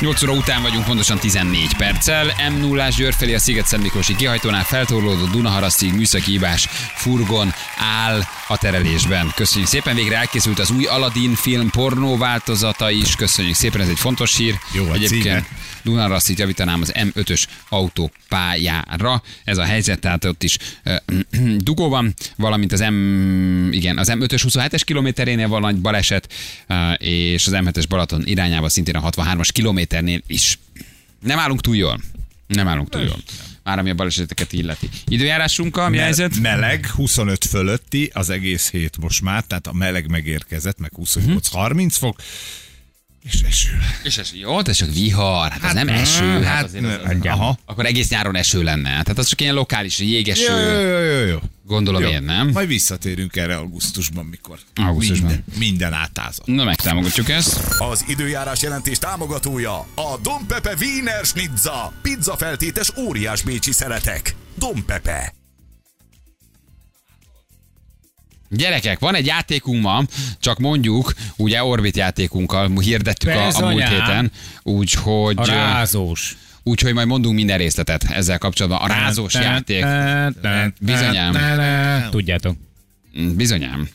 8 óra után vagyunk, pontosan 14 perccel. m 0 Győr felé a sziget kihajtónál feltorlódó Dunaharasztig műszaki hibás furgon áll a terelésben. Köszönjük szépen, végre elkészült az új Aladdin film pornó változata is. Köszönjük szépen, ez egy fontos hír. Jó a címe. Dunaharasztit javítanám az M5-ös autópályára. Ez a helyzet, tehát ott is dugó van, valamint az M, igen, az M5-ös 27-es kilométerénél van nagy baleset, és az M7-es Balaton irányába szintén a 63-as kilométernél is. Nem állunk túl jól. Nem állunk túl jól. Már ami a baleseteket illeti. Időjárásunkkal mi a helyzet? Meleg, 25 fölötti az egész hét most már, tehát a meleg megérkezett, meg 28-30 fok. És eső. És eső. Jó, ez csak vihar, hát, az nem eső. Hát, hát, azért az, az, ne- aha. akkor egész nyáron eső lenne. Tehát az csak ilyen lokális jégeső. Jó, jó, jó, jó. Gondolom Jó. én, nem? Majd visszatérünk erre augusztusban, mikor Augusztusban. Minden, minden átázott. Na, megtámogatjuk ezt. Az időjárás jelentés támogatója a Dom Pepe Wiener Schnitza. Pizza feltétes óriás bécsi szeletek. Dom Pepe. Gyerekek, van egy játékunk ma, csak mondjuk, ugye Orbit játékunkkal hirdettük a, a múlt héten, úgyhogy, A rázós. úgyhogy majd mondunk minden részletet ezzel kapcsolatban. A rázós játék. Bizonyám. Tudjátok. Bizonyám.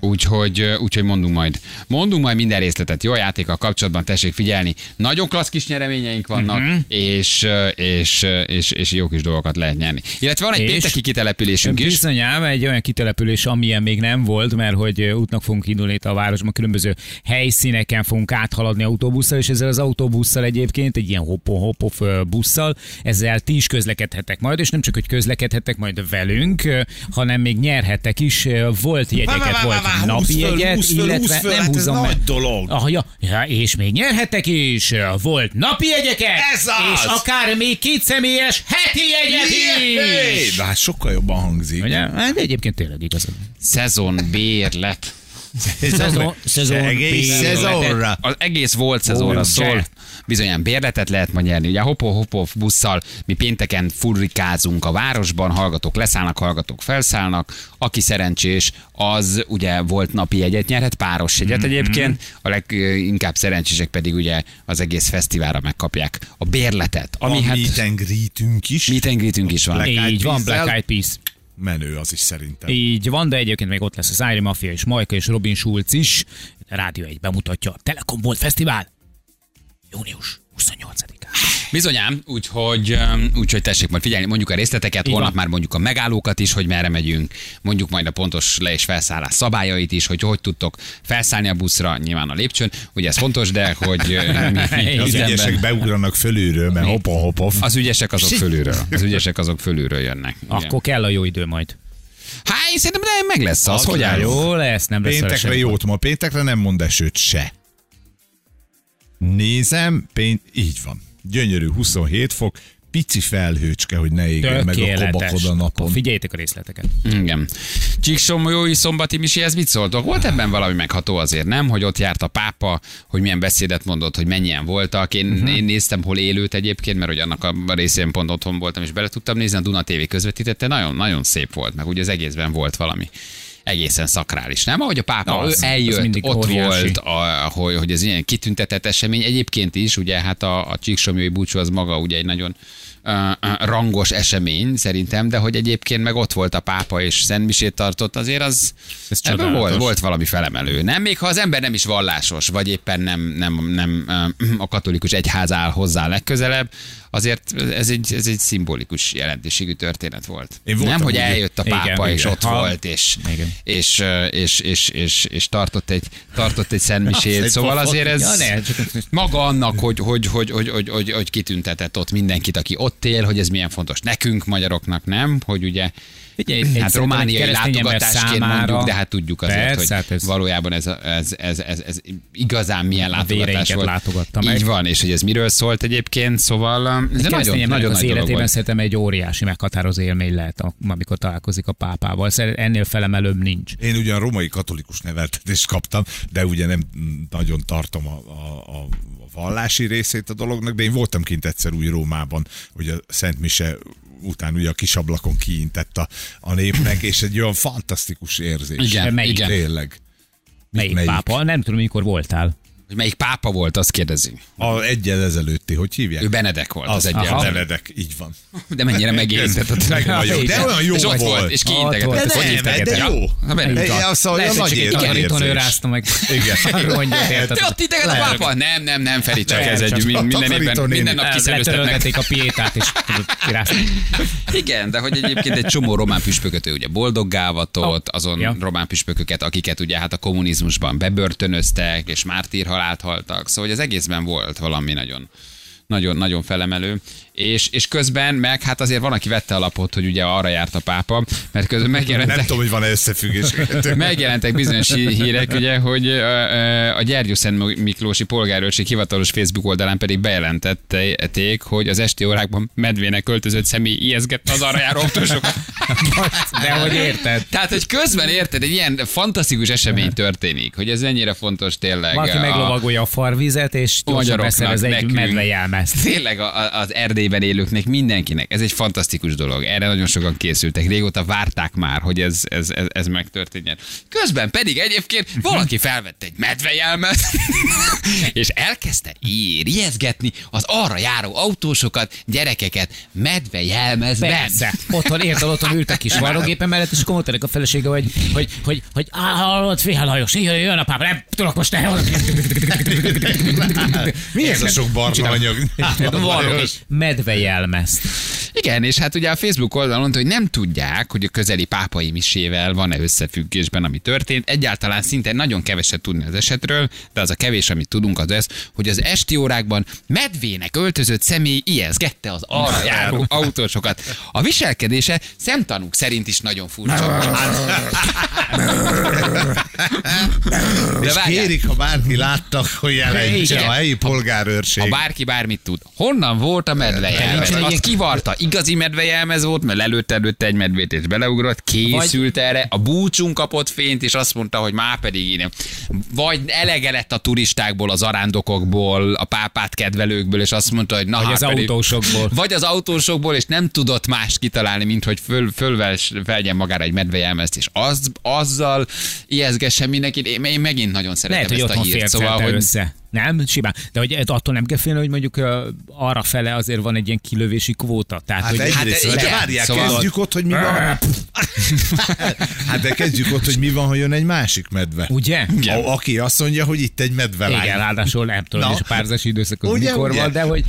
Úgyhogy, úgyhogy mondunk majd. Mondunk majd minden részletet. Jó játékkal kapcsolatban tessék figyelni. Nagyon klassz kis nyereményeink vannak, uh-huh. és, és, és, és, jó kis dolgokat lehet nyerni. Illetve van egy És- pénteki kitelepülésünk is. Bizonyám, egy olyan kitelepülés, amilyen még nem volt, mert hogy útnak fogunk indulni itt a városban, különböző helyszíneken fogunk áthaladni autóbusszal, és ezzel az autóbusszal egyébként, egy ilyen hoppo-hoppo busszal, ezzel ti is közlekedhetek majd, és nem csak, hogy közlekedhetek majd velünk, hanem még nyerhetek is. Volt jegyeket, volt napi jegyet, illetve nem hát ez húzom meg. nagy dolog. Ah, ja, ja, és még nyerhetek is. Volt napi jegyeket, Ez az! és akár még két személyes heti jegyet Jé, is. de hát sokkal jobban hangzik. Ugye? Hát egyébként tényleg igazad. Szezon bérlet. Szezon, szezon, Egész szezonra. Az egész volt szezonra szól. Bizonyán bérletet lehet ma nyerni. Ugye a Hopo Hopo busszal mi pénteken furrikázunk a városban, hallgatók leszállnak, hallgatók felszállnak. Aki szerencsés, az ugye volt napi jegyet nyerhet, páros jegyet Mhm. egyébként. A leginkább szerencsések pedig ugye az egész fesztiválra megkapják a bérletet. Ami Ami hát meet and greetünk is. meet and greetünk is van. Így van. Black Eyed Peas. Menő az is szerintem. Így van, de egyébként még ott lesz az Iron Mafia és Majka és Robin Schulz is. A Rádió egy bemutatja a Telekom volt fesztivál. Június 28-án. Bizonyám, úgyhogy, úgyhogy tessék majd figyelni, mondjuk a részleteket, Így holnap már mondjuk a megállókat is, hogy merre megyünk, mondjuk majd a pontos le- és felszállás szabályait is, hogy hogy tudtok felszállni a buszra, nyilván a lépcsőn, ugye ez fontos, de hogy mi, mi Az üzemben- ügyesek beugranak fölülről, mert hopa hopa. az ügyesek azok fölülről, az ügyesek azok fölülről jönnek. Igen. Akkor kell a jó idő majd. Hát én szerintem de meg lesz az, hogy áll. Jó lesz, nem lesz Péntekre jót ma, péntekre nem mond esőt se. Nézem, pént, így van. Gyönyörű 27 fok, pici felhőcske, hogy ne égjen meg a kobakod a napon. Akkor figyeljétek a részleteket. Igen. Csíksomjói szombati misihez mit szóltok? Volt ebben valami megható azért, nem? Hogy ott járt a pápa, hogy milyen beszédet mondott, hogy mennyien voltak. Én, uh-huh. én néztem hol élőt egyébként, mert hogy annak a részén pont otthon voltam, és bele tudtam nézni, a Duna TV közvetítette, nagyon, nagyon szép volt, meg ugye az egészben volt valami egészen szakrális, nem? Ahogy a pápa Az- az eljött, mindig ott óriási. volt, a, hogy, hogy ez ilyen kitüntetett esemény. Egyébként is, ugye hát a, a Csíksomjói búcsú az maga ugye egy nagyon rangos esemény szerintem, de hogy egyébként meg ott volt a pápa és szentmisét tartott, azért az Ez ebből volt, volt valami felemelő. Nem, még ha az ember nem is vallásos, vagy éppen nem, nem, nem a katolikus egyház áll hozzá legközelebb, azért ez egy, ez egy szimbolikus jelentőségű történet volt. Nem, hogy eljött a Igen, pápa és igen. ott Ha- volt, és, Igen. és, és, és, és, és tartott egy, tartott egy szentmisét, szóval azért ez maga annak, hogy, hogy, hogy, hogy, hogy, hogy, hogy kitüntetett ott mindenkit, aki ott él, hogy ez milyen fontos nekünk, magyaroknak, nem, hogy ugye Figyelj, egy- hát romániai látogatásként számára- mondjuk, de hát tudjuk azért, Persze, hogy hát ez- valójában ez, a- ez, ez, ez, ez, igazán milyen látogatás volt. látogatta Így meg. van, és hogy ez miről szólt egyébként, szóval um, ez Egy nagyon, nagyon embernek nagy az dolog életében volt. szerintem egy óriási meghatározó élmény lehet, amikor találkozik a pápával. Szerintem ennél felemelőbb nincs. Én ugyan romai katolikus neveltetést kaptam, de ugye nem nagyon tartom a, a a vallási részét a dolognak, de én voltam kint egyszer új Rómában, hogy a Szent Mise után ugye a kis ablakon kiintett a, a népnek, és egy olyan fantasztikus érzés. Igen, igen. Tényleg. Melyik, melyik? pápa? Nem tudom, mikor voltál. Hogy melyik pápa volt, azt kérdezi. A egyel ezelőtti, hogy hívják? Ő Benedek volt az, az egyel. Benedek, így van. De mennyire megérintett. De olyan jó és ott volt. volt, és Ott volt. kiintegetett. De Hogy nem, de jó. Ha azt mondja, nagy érzés. rázta meg. Igen. De ott integet a pápa? Nem, nem, nem, Feri, csak ez egy a minden minden nap kiszerőztetnek. A piétát, és. Igen, de hogy egyébként egy csomó román püspököt ő ugye boldoggávatott, azon román püspököket, akiket ugye hát a kommunizmusban bebörtönöztek, és mártírhalált haltak. Szóval hogy az egészben volt valami nagyon nagyon, nagyon felemelő, és, és közben meg hát azért van, aki vette a lapot, hogy ugye arra járt a pápa, mert közben Nem megjelentek, tudom, hogy van-e összefüggés. megjelentek bizonyos hí- hírek, ugye, hogy ö, a Gyergyószent Miklósi polgárőrség hivatalos Facebook oldalán pedig bejelentették, hogy az esti órákban medvének öltözött személy ijeszgette az arra járó autósokat. De hogy érted? Tehát, hogy közben érted, egy ilyen fantasztikus esemény történik, hogy ez mennyire fontos tényleg. Valaki a- meglovagolja a farvizet, és gyorsan beszerez egy medvejelmezt. Tényleg a, a- az Erdélyben élőknek, mindenkinek. Ez egy fantasztikus dolog. Erre nagyon sokan készültek. Régóta várták már, hogy ez, ez, ez, ez megtörténjen. Közben pedig egyébként valaki felvette egy medvejelmet, és elkezdte ír, ijeszgetni az arra járó autósokat, gyerekeket medvejelmezben. Persze. Otthon, érted, otthon ült a kis varrógépen mellett, és akkor a felesége, hogy, hogy, hogy, hogy hallod, Fiala Lajos, jön, jön a pápa, nem tudok most el. Mi ez a sok barna anyag? Egy medvejelmezt. Igen, és hát ugye a Facebook oldalon mondta, hogy nem tudják, hogy a közeli pápai misével van-e összefüggésben, ami történt. Egyáltalán szinte nagyon keveset tudni az esetről, de az a kevés, amit tudunk, az ez, hogy az esti órákban medvének öltözött személy ijeszgette az arra járó autósokat. A viselkedése szemtanúk szerint is nagyon furcsa. És várjál. kérik, ha bárki láttak, hogy jelentse a helyi polgárőrség. Ha bárki bármit tud. Honnan volt a egy Azt kivarta. Igazi medvejelmez volt, mert lelőtte előtte egy medvét és beleugrott, készült erre, a búcsún kapott fényt, és azt mondta, hogy már pedig én. Vagy elege lett a turistákból, az arándokokból, a pápát kedvelőkből, és azt mondta, hogy na Vagy hát az pedig- autósokból. Vagy az autósokból, és nem tudott mást kitalálni, mint hogy föl, fölves, felgyen magára egy medvejelmezt, és az, azzal ijeszgesse mindenkit. Én, én megint nagyon szeretem Lehet, ezt a hírt. Szóval, hogy össze. Nem, simán. De hogy attól nem kell félni, hogy mondjuk uh, arra fele azért van egy ilyen kilövési kvóta. Tehát, Hát hogy egyrészt, hát de igen, várják, szóval- kezdjük ott, hogy mi van. hát de kezdjük ott, hogy mi van, ha jön egy másik medve. Ugye? A, aki azt mondja, hogy itt egy medvelány. Igen, ráadásul nem tudom, Na. és a párzási időszak az Ugye, mikor ugye? van, de hogy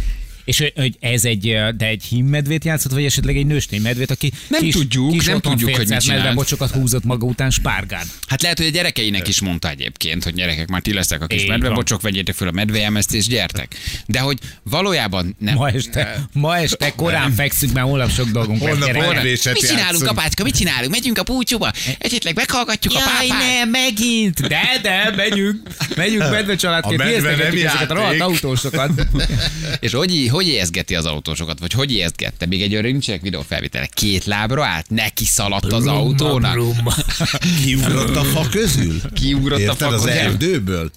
és hogy- ez egy, de egy himmedvét játszott, vagy esetleg egy nőstény medvét, aki Nem kis, tudjuk, kis nem tudjuk, hogy mit csinált. medvebocsokat húzott maga után spárgán. Hát lehet, hogy a gyerekeinek is mondta egyébként, hogy gyerekek, már ti lesztek a kis Így medvebocsok, vegyétek föl a medvejelmezt és gyertek. De hogy valójában nem. Ma este, ma este korán fekszünk, mert holnap sok dolgunk lesz. Holnap orvéset Mit csinálunk, játszunk. apácska, mit csinálunk? Megyünk a búcsúba? Esetleg meghallgatjuk a Jaj, pápát? nem, megint! De, de, megyünk, megyünk medve családként, A medve nem ezeket a rohadt autósokat. És hogy, hogy ijeszgeti az autósokat? Vagy hogy ijeszgette? Még egy olyan nincsenek videófelvétele. Két lábra állt, neki szaladt az autónak. Kiugrott a fa közül? Kiugrott a fa az közül? erdőből?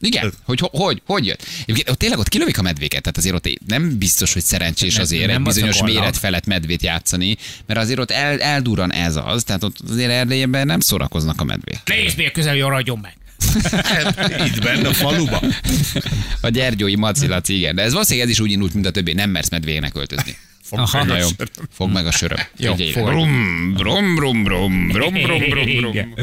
Igen, hogy ho- hogy, hogy jött. Egyébként ott tényleg ott kilövik a medvéket, tehát azért ott nem biztos, hogy szerencsés Nem- azért nem egy bizonyos méret felett medvét játszani, mert azért ott el, eldurran ez az, tehát ott azért Erdélyben nem szórakoznak a medvék. Nézd, milyen közel jön, ragyom meg. Itt benne a faluba. A gyergyói macilaci, igen. De ez valószínűleg ez is úgy indult, mint a többi. Nem mersz medvének öltözni. Fog Aha. meg a jó, söröm. fog meg a söröm. Jó, brum, brum, brum, brum, brum, brum, brum, brum.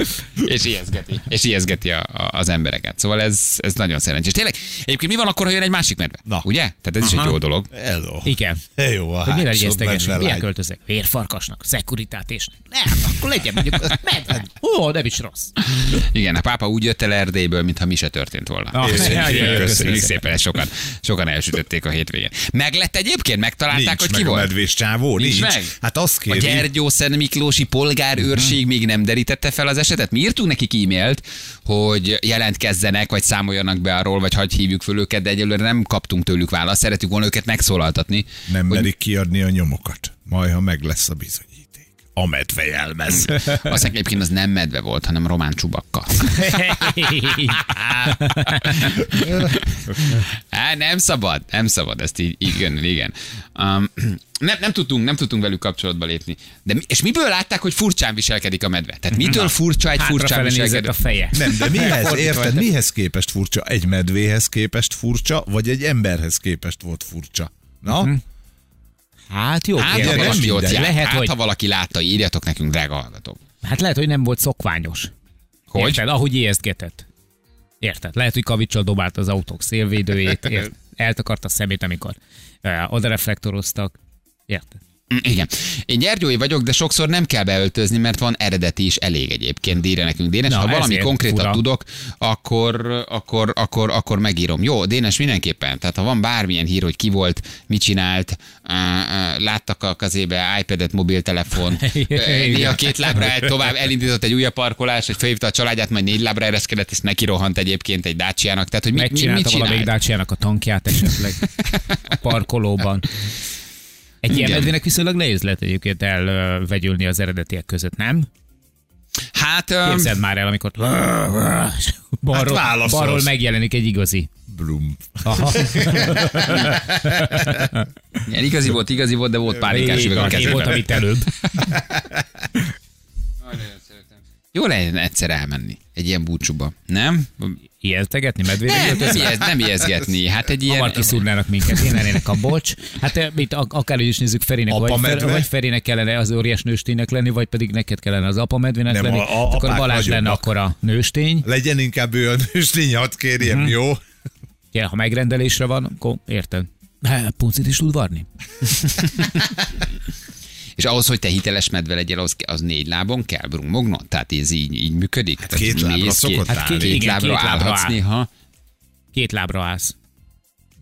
És ijeszgeti, és ijeszgeti a, a, az embereket. Szóval ez, ez nagyon szerencsés. Tényleg, egyébként mi van akkor, ha jön egy másik medve? Na. Ugye? Tehát ez is egy jó dolog. Hello. Igen. Jó, a Hogy mire hátsó egyeztegesünk? Milyen költözek? Vérfarkasnak, szekuritátésnek. Nem, akkor legyen mondjuk medve. Ó, nem is rossz. Igen, a pápa úgy jött el Erdélyből, mintha mi se történt volna. Ah, Köszönjük, jaj, jaj, köszönjük köszönjük. szépen, sokan, sokan elsütötték a hétvégén. Meglett egyébként? Megtalálták, Nincs hogy meg ki a volt? medvés csávó, Nincs nincs. meg? Hát azt A kéri. Gyergyószent Miklósi polgárőrség még nem derítette fel az esetet. Mi írtunk nekik e-mailt, hogy jelentkezzenek, vagy számoljanak be arról, vagy hagyj hívjuk föl őket, de egyelőre nem kaptunk tőlük választ. Szeretük volna őket megszólaltatni. Nem hogy merik kiadni a nyomokat. Majd, ha meg lesz a bizonyíték. A medve jelmez. azt egyébként az nem medve volt, hanem román csubakka. Hát nem szabad, nem szabad ezt így, így gönnöl, igen. Um, nem, nem, tudtunk, nem tudtunk velük kapcsolatba lépni. De mi, és miből látták, hogy furcsán viselkedik a medve? Tehát mitől furcsa egy furcsán viselkedő? a feje. Nem, de mihez, érted, mihez képest furcsa? Egy medvéhez képest furcsa, vagy egy emberhez képest volt furcsa? Na? Hát jó, Hát, kérdés. nem mindegy. járt, Lehet, hát, hogy- ha valaki látta, írjatok nekünk, drága hallgatók. Hát lehet, hogy nem volt szokványos. Hogy? Érted? Ahogy ijesztgetett. Érted? Lehet, hogy kavicsal dobált az autók szélvédőjét, ért? eltakarta a szemét, amikor uh, oda reflektoroztak. Érted? Mm, Igen. Én Gyergyói vagyok, de sokszor nem kell beöltözni, mert van eredeti is elég egyébként. Írja nekünk Dénes. Na, ha valami konkrétat fura. tudok, akkor, akkor, akkor, akkor megírom. Jó, Dénes mindenképpen. Tehát ha van bármilyen hír, hogy ki volt, mit csinált, láttak a kezébe iPad-et, mobiltelefon, néha két lábra el, tovább elindított egy újabb parkolás, hogy felhívta a családját, majd négy lábra ereszkedett, és neki rohant egyébként egy dácsiának. Tehát, hogy mi, mi, mit Megcsinálta valamelyik csinált? dácsiának a tankját esetleg a parkolóban. Egy ilyen medvének viszonylag nehéz lehet egyébként elvegyülni az eredetiek között, nem? Hát, Képzeld már el, amikor balról, válaszolsz. balról megjelenik egy igazi. Blum. Aha. igen, igazi volt, igazi volt, de volt pánikás üveg a kezében. voltam itt előbb. Jó lenne egyszer elmenni egy ilyen búcsúba, nem? Ijesztegetni medvére? Nem, nem, nem ijeszgetni. Hát egy ilyen... Hamar kiszúrnának minket, én lennének a bocs. Hát eh, mit, ak- akárhogy is nézzük Ferinek, Apa vagy, medve? vagy Ferinek kellene az óriás nősténynek lenni, vagy pedig neked kellene az apa medvének Nem, lenni. a- a- akkor apák Balázs lenne akkor a nőstény. Legyen inkább ő a nőstény, hadd kérjem, Mhm. jó? Ja, ha megrendelésre van, akkor érted. Hát, puncit is tud varni. És ahhoz, hogy te hiteles medve legyél, az, az négy lábon kell brumognod? Tehát ez így, így működik? Hát két lábra szokott hát két, két Igen, lábra két lábra állhatsz áll. néha. Két lábra állsz.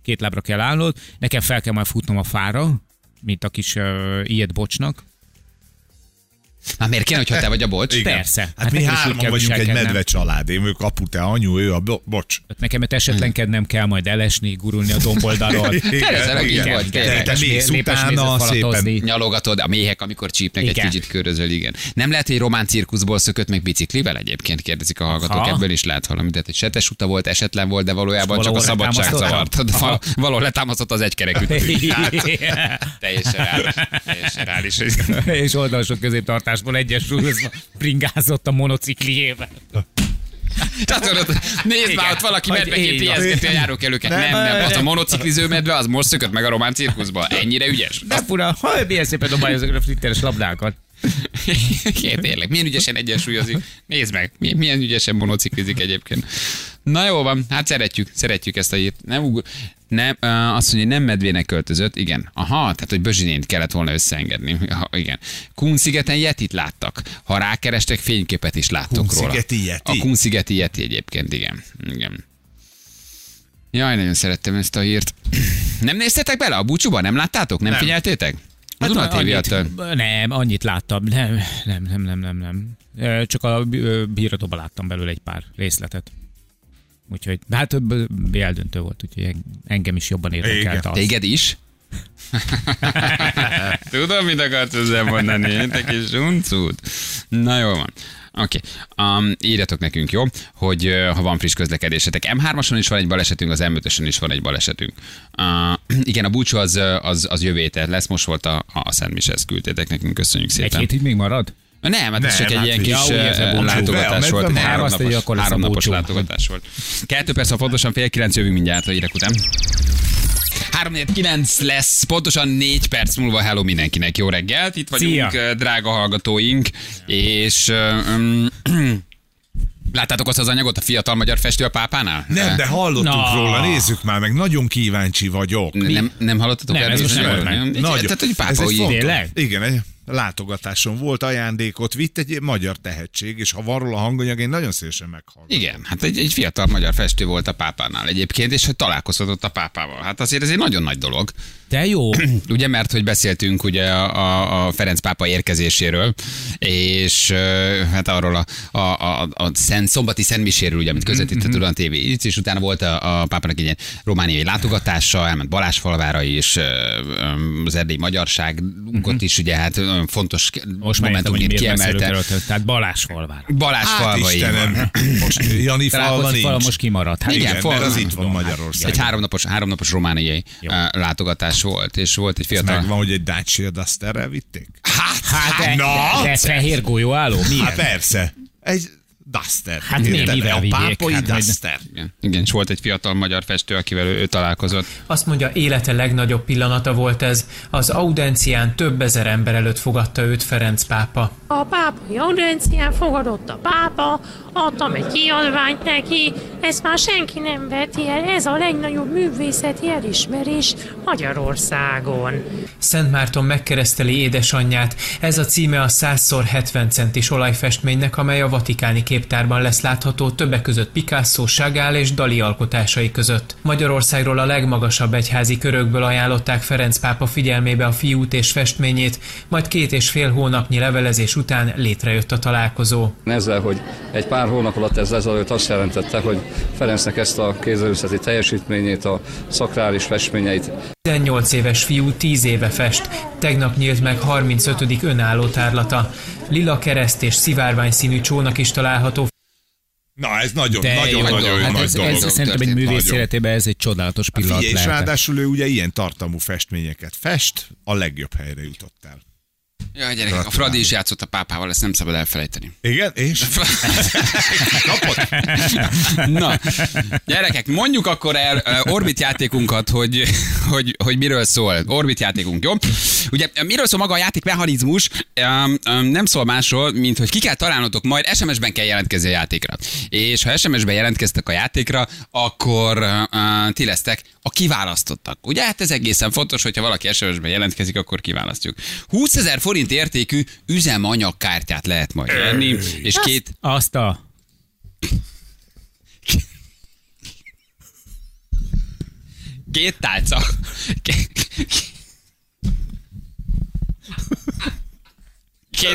Két lábra kell állnod. Nekem fel kell majd futnom a fára, mint a kis uh, ilyet bocsnak. Hát miért kéne, hogyha te vagy a bocs? Igen. Persze. Hát, Hát mi hárman vagyunk egy medve család. Én vagyok apu, te anyu, ő a bo- bocs. Hát Nekem esetlenkednem kell majd elesni, gurulni a domboldalról. Igen. Te- mész utána szépen. Nyalogatod a méhek, amikor csípnek egy kicsit körözöl, igen. Nem lehet, hogy román cirkuszból szökött meg biciklivel egyébként, kérdezik a hallgatók. Ebből is lehet valami. Tehát egy setes uta volt, esetlen volt, de valójában csak a szabadság zavart. Aha. Val- Valahol letámasztott az egykerekű. Teljesen reális. Teljesen reális. és oldalsok középtartásból egyesülve bringázott a monocikliével. Tehát tudod, nézd Igen. már, ott valaki medveként ijeszgeti a járókelőket. Nem, nem, az a monocikliző medve, az most szökött meg a román cirkuszba. Ennyire ügyes? De fura, milyen szépen dobálja ezeket a flitteres labdákat. Tényleg. Milyen ügyesen egyensúlyozik. Nézd meg, milyen, ügyesen monociklizik egyébként. Na jó van, hát szeretjük, szeretjük ezt a hírt. Nem, ugr... nem azt mondja, nem medvének költözött, igen. Aha, tehát hogy Bözsinént kellett volna összeengedni. Ha, igen. Kun-szigeten Yetit láttak. Ha rákerestek, fényképet is láttok róla. Kun-szigeti Yeti? A Kun-szigeti Yeti egyébként, igen. igen. Jaj, nagyon szerettem ezt a hírt. Nem néztetek bele a búcsúba? Nem láttátok? Nem, Nem. figyeltétek? Duna TV annyit, nem, annyit láttam. Nem, nem, nem, nem, nem, nem. Csak a híradóban láttam belőle egy pár részletet. Úgyhogy, hát több eldöntő volt, úgyhogy en- engem is jobban érdekelte az. Téged is? Tudom, mit akarsz ezzel mondani, te kis uncut. Na jó van. Oké, okay. um, írjatok nekünk, jó, hogy uh, ha van friss közlekedésetek. M3-ason is van egy balesetünk, az M5-ösön is van egy balesetünk. Uh, igen, a búcsú az, az, az jövő héten lesz, most volt a, a Szent Misesz, küldtétek nekünk, köszönjük Egy szépen. hétig még marad? Nem, hát ez csak egy hát ilyen így- kis Ja, látogatás volt. Három napos, három napos látogatás volt. Kettő perc, ha pontosan fél kilenc jövünk mindjárt a hírek után. 3 lesz, pontosan 4 perc múlva hello mindenkinek. Jó reggelt, itt vagyunk, Szia. Drága hallgatóink, és um, láttátok azt az anyagot, a fiatal magyar festő a pápánál? Nem, de hallottunk Na. róla, nézzük már meg, nagyon kíváncsi vagyok. Nem, nem hallottatok Nem, erről? ez most nem. Egy- Nagyon. Tehát, hogy Ez pápa egy fontos- Tényleg? Igen, egy látogatáson volt, ajándékot vitt egy magyar tehetség, és ha van róla hanganyag, én nagyon szívesen meghallgatom. Igen, hát egy, egy fiatal magyar festő volt a pápánál egyébként, és hogy találkozhatott a pápával. Hát azért ez egy nagyon nagy dolog. De jó. Ugye, mert hogy beszéltünk ugye a, a, Ferenc pápa érkezéséről, és hát arról a, a, a, a Szent, szombati Szentmiséről, ugye, amit közvetített mm-hmm. a TV, és utána volt a, a pápának egy ilyen romániai látogatása, elment Balázsfalvára is, az erdélyi magyarságunkat is, ugye, hát nagyon fontos Most momentumként kiemelte. erről. Tehát Balázsfalvár. Balázsfalvai. Istenem, most Jani falva nincs. most kimaradt. Hát Igen, Igen, fal- mert az itt van tudom, Magyarországon. Egy háromnapos, háromnapos romániai látogatás volt, és volt egy Ez fiatal... megvan, hogy egy Dacia Dusterrel vitték? Hát, Hát de, Na! de, fehér golyóálló? Milyen? Hát persze. Egy Duster. Hát mi- Érted? mivel A pápai Hát, Duster. igen, igen, és volt egy fiatal magyar festő, akivel ő, ő találkozott. Azt mondja, élete legnagyobb pillanata volt ez. Az audencián több ezer ember előtt fogadta őt Ferenc pápa. A pápai audiencián fogadott a pápa, adtam egy kiadványt neki, ezt már senki nem veti el, ez a legnagyobb művészeti elismerés Magyarországon. Szent Márton megkereszteli édesanyját. Ez a címe a 100x70 centis olajfestménynek, amely a vatikáni képtárban lesz látható többek között Picasso, Chagall és Dali alkotásai között. Magyarországról a legmagasabb egyházi körökből ajánlották Ferenc pápa figyelmébe a fiút és festményét, majd két és fél hónapnyi levelezés után létrejött a találkozó. Ezzel, hogy egy pár hónap alatt ez lezajlott, azt jelentette, hogy Ferencnek ezt a kézzelőszeti teljesítményét, a szakrális festményeit 18 éves fiú 10 éve fest. Tegnap nyílt meg 35. önálló tárlata. Lila kereszt és szivárvány színű csónak is található Na, ez nagyon, De nagyon, nagyon hát nagy ez, dolog. ez szerintem egy művész Nagyon. életében ez egy csodálatos pillanat Figyelj, és ráadásul ő ugye ilyen tartalmú festményeket fest, a legjobb helyre jutottál. Ja, gyerekek, a Fradi is játszott a pápával, ezt nem szabad elfelejteni. Igen, és? Kapott? Na, gyerekek, mondjuk akkor el Orbit játékunkat, hogy, hogy, hogy miről szól. Orbit játékunk, jó? Ugye miről szól maga a játékmechanizmus? Nem szól másról, mint hogy ki kell találnotok, majd SMS-ben kell jelentkezni a játékra. És ha SMS-ben jelentkeztek a játékra, akkor ti lesztek a kiválasztottak. Ugye hát ez egészen fontos, hogyha valaki SMS-ben jelentkezik, akkor kiválasztjuk. 20 ezer forint értékű üzemanyagkártyát lehet majd venni, és két Azt a... Két tálca. Két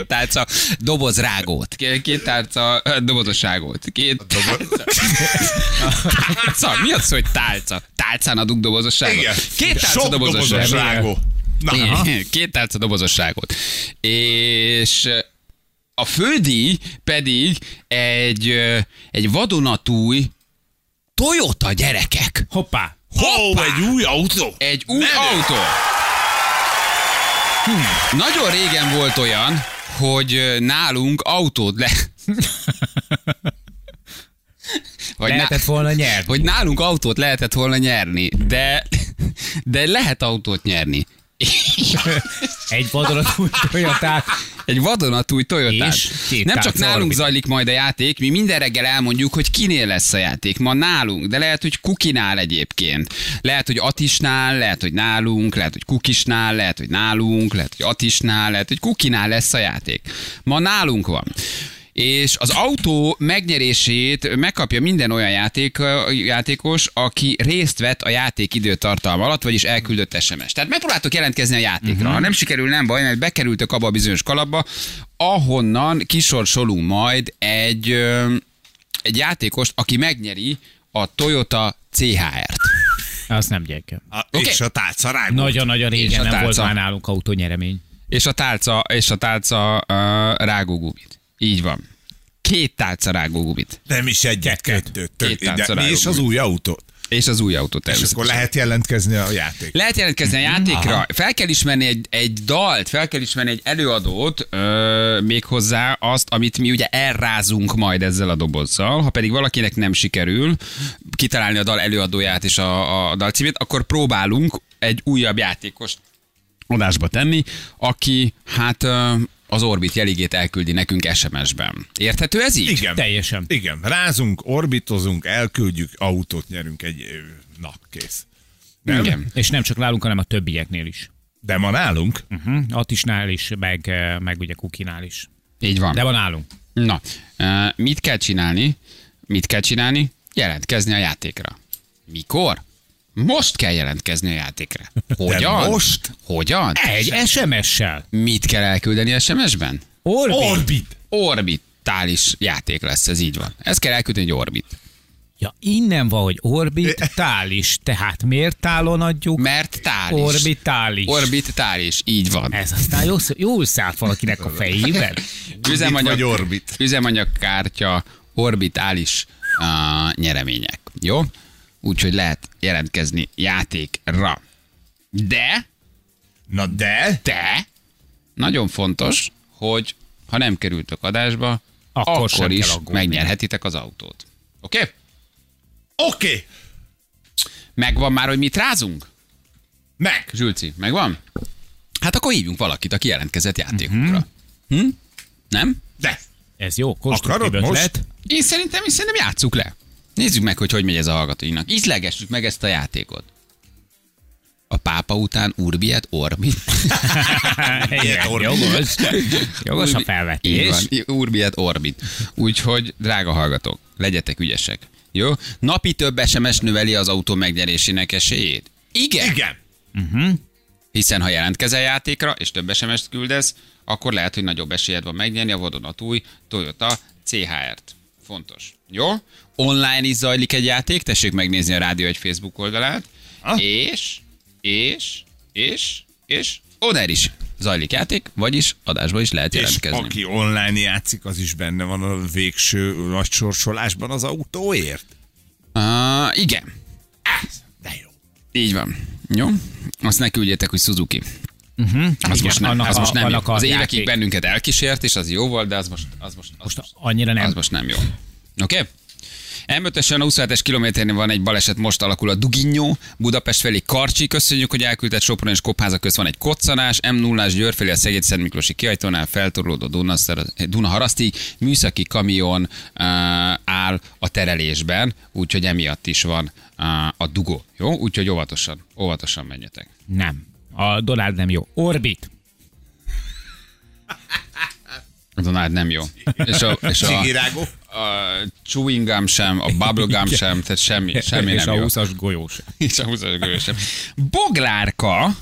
tálca doboz rágót. Két két tálca ö, dobozos rágót. Két tálca. tálca. Mi az, hogy tálca? Tálcán adunk dobozos rágót. Igen. Két tálca dobozos dobozos rágó. Na, Két tálca dobozosságot. És a fődíj pedig egy, egy vadonatúj Toyota gyerekek. Hoppá! Hoppá! egy új autó. Egy új autó. Hm. Nagyon régen volt olyan, hogy nálunk autót le... Hogy, Lehetett volna nyerni. hogy nálunk autót lehetett volna nyerni, de, de lehet autót nyerni. Egy vadonatúj Toyotát. Egy vadonatúj két Nem csak nálunk Orbit. zajlik majd a játék, mi minden reggel elmondjuk, hogy kinél lesz a játék. Ma nálunk, de lehet, hogy Kukinál egyébként. Lehet, hogy Atisnál, lehet, hogy nálunk, lehet, hogy Kukisnál, lehet, hogy nálunk, lehet, hogy Atisnál, lehet, hogy Kukinál lesz a játék. Ma nálunk van. És az autó megnyerését megkapja minden olyan játék, játékos, aki részt vett a játék időtartalma alatt, vagyis elküldött SMS. Tehát megpróbáltok jelentkezni a játékra. Uh-huh. Ha nem sikerül, nem baj, mert bekerültök abba a bizonyos kalapba, ahonnan kisorsolunk majd egy, egy játékost, aki megnyeri a Toyota CHR-t. Az nem gyereke. A, Oké. És a tálca rágó. Nagyon-nagyon régen a nem volt tálca. már nálunk autónyeremény. És a tálca, és a tálca uh, rágógubit. Így van. Két tálca rágógubit. Nem is egyet, kettőt. Két tálca de, és az új autó. És az új autó És természetesen. akkor lehet jelentkezni a játék. Lehet jelentkezni a játékra, Aha. fel kell ismerni egy, egy dalt, fel kell ismerni egy előadót, ö, méghozzá azt, amit mi ugye elrázunk majd ezzel a dobozzal. Ha pedig valakinek nem sikerül kitalálni a dal előadóját és a, a dal címét, akkor próbálunk egy újabb játékost adásba tenni, aki hát az Orbit jeligét elküldi nekünk SMS-ben. Érthető ez így? Igen. Teljesen. Igen, rázunk, orbitozunk, elküldjük, autót nyerünk egy... Na, kész. Nem? Igen. És nem csak nálunk, hanem a többieknél is. De ma nálunk, Uh-huh. Atisnál is, meg, meg ugye Kukinál is. Így van. De van nálunk. Na, mit kell csinálni? Mit kell csinálni? Jelentkezni a játékra. Mikor? Most kell jelentkezni a játékra. Hogyan? most? Hogyan? Egy SMS-sel. Mit kell elküldeni SMS-ben? Orbit. Orbit. Orbitális játék lesz, ez így van. Ezt kell elküldeni egy orbit. Ja, innen van, hogy orbitális. Tehát miért tálon adjuk? Mert tális. Orbitális. Orbitális, így van. Ez aztán jól, jól szállt valakinek a fejében. Üzemanyag, vagy orbit? üzemanyagkártya, orbitális uh, nyeremények. Jó? Úgyhogy lehet jelentkezni játékra. De, Na de? de, nagyon fontos, hogy ha nem kerültök adásba, Akkor akkor, sem is megnyerhetitek az autót. Oké? Okay? Oké. Okay. Megvan már, hogy mit rázunk? Meg. Zsülci, megvan? Hát akkor hívjunk valakit, aki jelentkezett játékunkra. Hm? Nem? De. Ez jó, konstruktív Akarod most? ötlet. Én szerintem, én szerintem játsszuk le. Nézzük meg, hogy hogy megy ez a hallgatóinak. Ízlegessük meg ezt a játékot. A pápa után Urbiet Orbit. Igen, jogos. Jogos a Így felvetés. van, Urbiet Orbit. Úgyhogy, drága hallgatók, legyetek ügyesek. Jó? Napi több SMS növeli az autó megnyerésének esélyét? Igen. Igen. Hiszen ha jelentkezel játékra, és több SMS-t küldesz, akkor lehet, hogy nagyobb esélyed van megnyerni a vadonatúj Toyota CHR-t. Fontos. Jó? Online is zajlik egy játék, tessék megnézni a rádió egy Facebook oldalát, Ah. és, és, és, és oda is zajlik játék, vagyis adásba is lehet És jelentkezni. aki online játszik, az is benne van a végső nagy sorsolásban az autóért. Uh, igen, De jó. így van. Jó? Azt ne küldjétek, hogy Suzuki. Uh-huh. Az, Igen, most nem, annak az most nem jó. a Az évekig játék. bennünket elkísért, és az jó volt, de az most, az most, az Most most, annyira nem. az most nem jó. Oké? Okay? M5-ösen a 27-es kilométernél van egy baleset, most alakul a Duginyó, Budapest felé Karcsi, köszönjük, hogy elküldett Sopron és Kopháza közt van egy koccanás, M0-ás Győr felé a Szeged Szent Miklósi kiajtónál feltorlódó Dunaszar- Dunaharasztig műszaki kamion uh, áll a terelésben, úgyhogy emiatt is van uh, a dugó. Jó? Úgyhogy óvatosan, óvatosan menjetek. Nem. A Donald nem jó. Orbit. A Donald nem jó. És a, és a, Cigirágó. a chewing gum sem, a bubble gum sem, tehát semmi, semmi és nem a jó. 20-as golyós. És a 20 sem. Boglárka,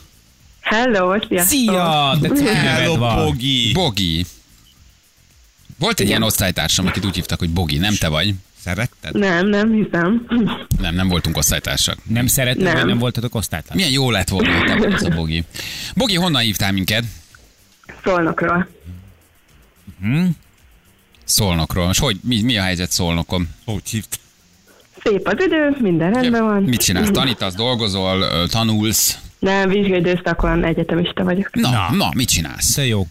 Hello, sziasztok! Szia! De Hello, van. Bogi. Bogi. Volt egy ilyen osztálytársam, akit úgy hívtak, hogy Bogi, nem te vagy. Szeretted? Nem, nem hiszem. Nem, nem voltunk osztálytársak. Nem szereted, Nem. vagy nem voltatok osztálytár? Milyen jó lett volna, hogy te a Bogi. Bogi, honnan hívtál minket? Szolnokról. Szolnokról. És hogy, mi, mi a helyzet Szolnokon? Hogy hívt? Szép az idő, minden rendben van. Mit csinálsz? Tanítasz, dolgozol, tanulsz? Nem, vizsgai időszakon egyetemista vagyok. Na, na, na mit csinálsz? De jó.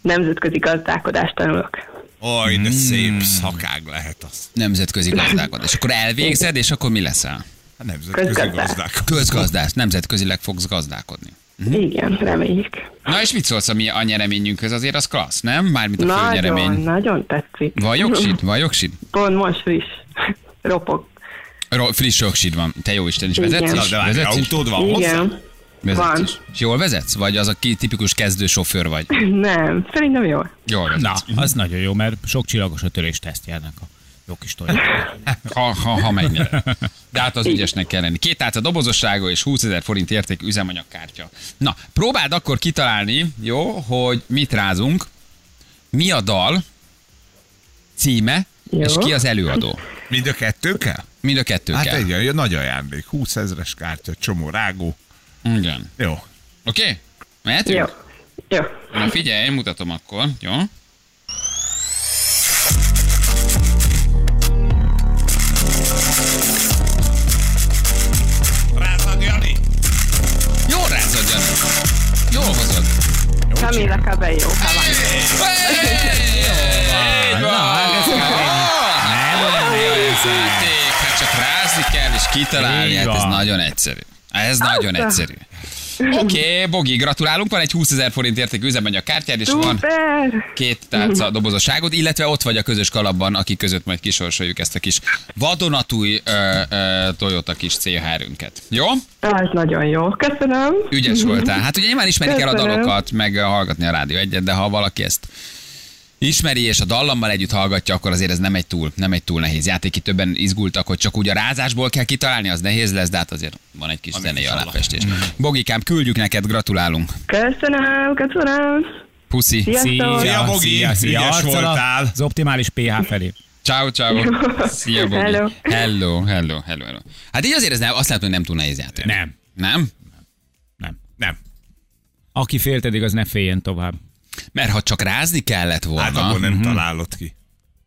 Nemzetközi gazdálkodást tanulok. Oj, de szép szakág lehet az. Nemzetközi gazdálkodás. És akkor elvégzed, és akkor mi leszel? A nemzetközi Közgazdák. gazdák. Közgazdász, nemzetközileg fogsz gazdálkodni. Igen, reméljük. Na és mit szólsz a, mi a nyereményünkhöz? Azért az klassz, nem? Mármint a fő Nagyon, nyeremény. nagyon tetszik. Van jogsid? Van jogsid? Pont most friss. Ropog. Ro- friss jogsid van. Te jó Isten is Igen. vezetsz Na, is? de várj, Vezetsz is? autód van hozzá? Igen. Vezetsz van. is. És jól vezetsz? Vagy az a ki tipikus kezdő sofőr vagy? Nem, szerintem jó. Jól Na, vezetsz. az nagyon jó, mert sok csillagos a törés tesztjelnek a jó kis tojat. Ha, ha, ha megnyer. De hát az ügyesnek kell lenni. Két álca dobozossága és 20 ezer forint érték üzemanyagkártya. Na, próbáld akkor kitalálni, jó, hogy mit rázunk, mi a dal címe, Jó. és ki az előadó. Mind a kettő kell? Mind a kettő Hát kell. egy egy nagy ajándék. 20 ezres kártya, csomó rágó. Igen. Jó. Oké? Okay? Mehetünk? Jó. Jó. Na figyelj, mutatom akkor, jó? Rázad, Jani! Jól rázod, Jani. Jól hozod. Camila Cabello. Hát Hát csak rázni kell és kitalálni, hát ez nagyon egyszerű. Ez nagyon egyszerű. Oké, okay, Bogi, gratulálunk, van egy 20 ezer forint értékű üzemanyag kártyád, és van Szuper! két tárca dobozosságod, illetve ott vagy a közös kalapban, akik között majd kisorsoljuk ezt a kis vadonatúj ö, ö, Toyota kis CHR-ünket. Jó? Ez nagyon jó. Köszönöm. Ügyes voltál. Hát ugye nyilván ismerik el a Köszönöm. dalokat, meg hallgatni a rádió egyet, de ha valaki ezt ismeri és a dallammal együtt hallgatja, akkor azért ez nem egy túl, nem egy túl nehéz játék. Itt többen izgultak, hogy csak úgy a rázásból kell kitalálni, az nehéz lesz, de hát azért van egy kis zenei aláfestés. Bogikám, küldjük neked, gratulálunk. Köszönöm, köszönöm. Puszi. Sziasztok. Szia, Bogi, ügyes Arccal voltál. Az optimális pH felé. Ciao, ciao. Szia, Bogi. Hello. hello, hello, hello, hello. Hát így azért ez nem, azt látom, hogy nem túl nehéz játék. Nem. Nem? Nem. Nem. Aki félt eddig, az ne féljen tovább. Mert ha csak rázni kellett volna, Hát abból nem találod ki.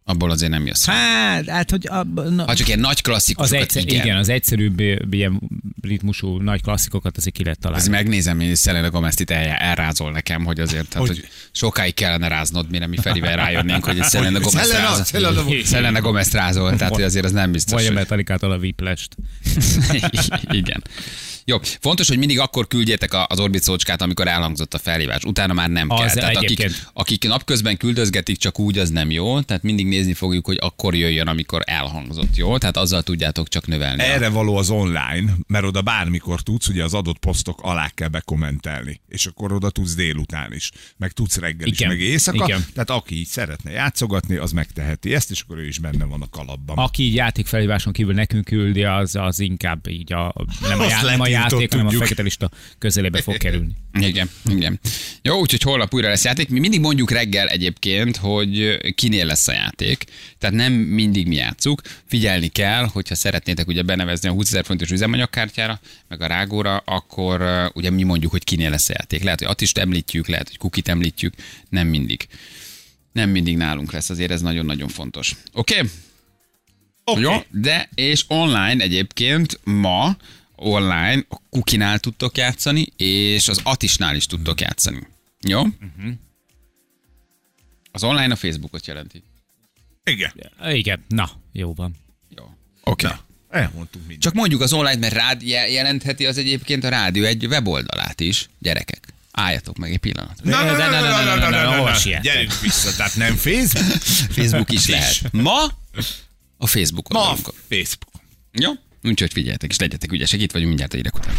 abból azért nem jössz. Hát, hát hogy a, na, Ha csak ilyen nagy az klasszikusokat, egyszer, igen. igen. az egyszerűbb ilyen ritmusú nagy klasszikokat azért ki lehet találni. Ezt megnézem, hogy Szelene Gomez itt el, elrázol nekem, hogy azért, tehát, Hogy- hogy sokáig kellene ráznod, mire mi Ferivel rájönnénk, hogy Hogy Gomez Selena- rázol. Selena- Szelene Gomez rázol, tehát hogy azért az nem biztos. Vagy a Metallicától a Whiplash-t. Igen. Jó, fontos, hogy mindig akkor küldjétek a- az Orbit szócskát, amikor elhangzott a felhívás. Utána már nem Az kell. Tehát akik, egyébként. akik napközben küldözgetik csak úgy, az nem jó. Tehát mindig nézni fogjuk, hogy akkor jöjjön, amikor elhangzott. Jó? Tehát azzal tudjátok csak növelni. a- Erre való az online, mert oda bármikor tudsz, ugye az adott posztok alá kell bekommentelni, és akkor oda tudsz délután is, meg tudsz reggel is, Igen. meg éjszaka. Igen. Tehát aki így szeretne játszogatni, az megteheti ezt, és akkor ő is benne van a kalapban. Aki így játékfelhíváson kívül nekünk küldi, az, az inkább így a, nem, a, já, nem a játék, hanem a fekete lista közelébe fog kerülni. Igen, igen. Jó, úgyhogy holnap újra lesz játék. Mi mindig mondjuk reggel egyébként, hogy kinél lesz a játék. Tehát nem mindig mi játszuk. Figyelni kell, hogyha szeretnétek ugye benevezni a 20 ezer fontos üzemanyagkártyára, meg a rágóra, akkor ugye mi mondjuk, hogy kinél lesz a játék. Lehet, hogy Attist említjük, lehet, hogy Kukit említjük, nem mindig. Nem mindig nálunk lesz, azért ez nagyon-nagyon fontos. Oké? Okay? Oké. Jó, de és online egyébként ma online a Kukinál tudtok játszani, és az Atisnál is tudtok játszani. Jó? Az online a Facebookot jelenti. Igen. Igen, na, jó van. Jó. Oké. Okay. Elmondtunk mindent. Csak mondjuk az online, mert rád je- jelentheti az egyébként a rádió egy weboldalát is. Gyerekek, álljatok meg egy pillanat. Na, na, na, na, na, na, na, na, na, na? Gyerünk vissza, tehát nem Facebook? Facebook is lehet. Ma a Facebookon. Ma. Facebook. Jó? Úgyhogy figyeljetek, és legyetek ügyesek, itt vagyunk mindjárt egyre után.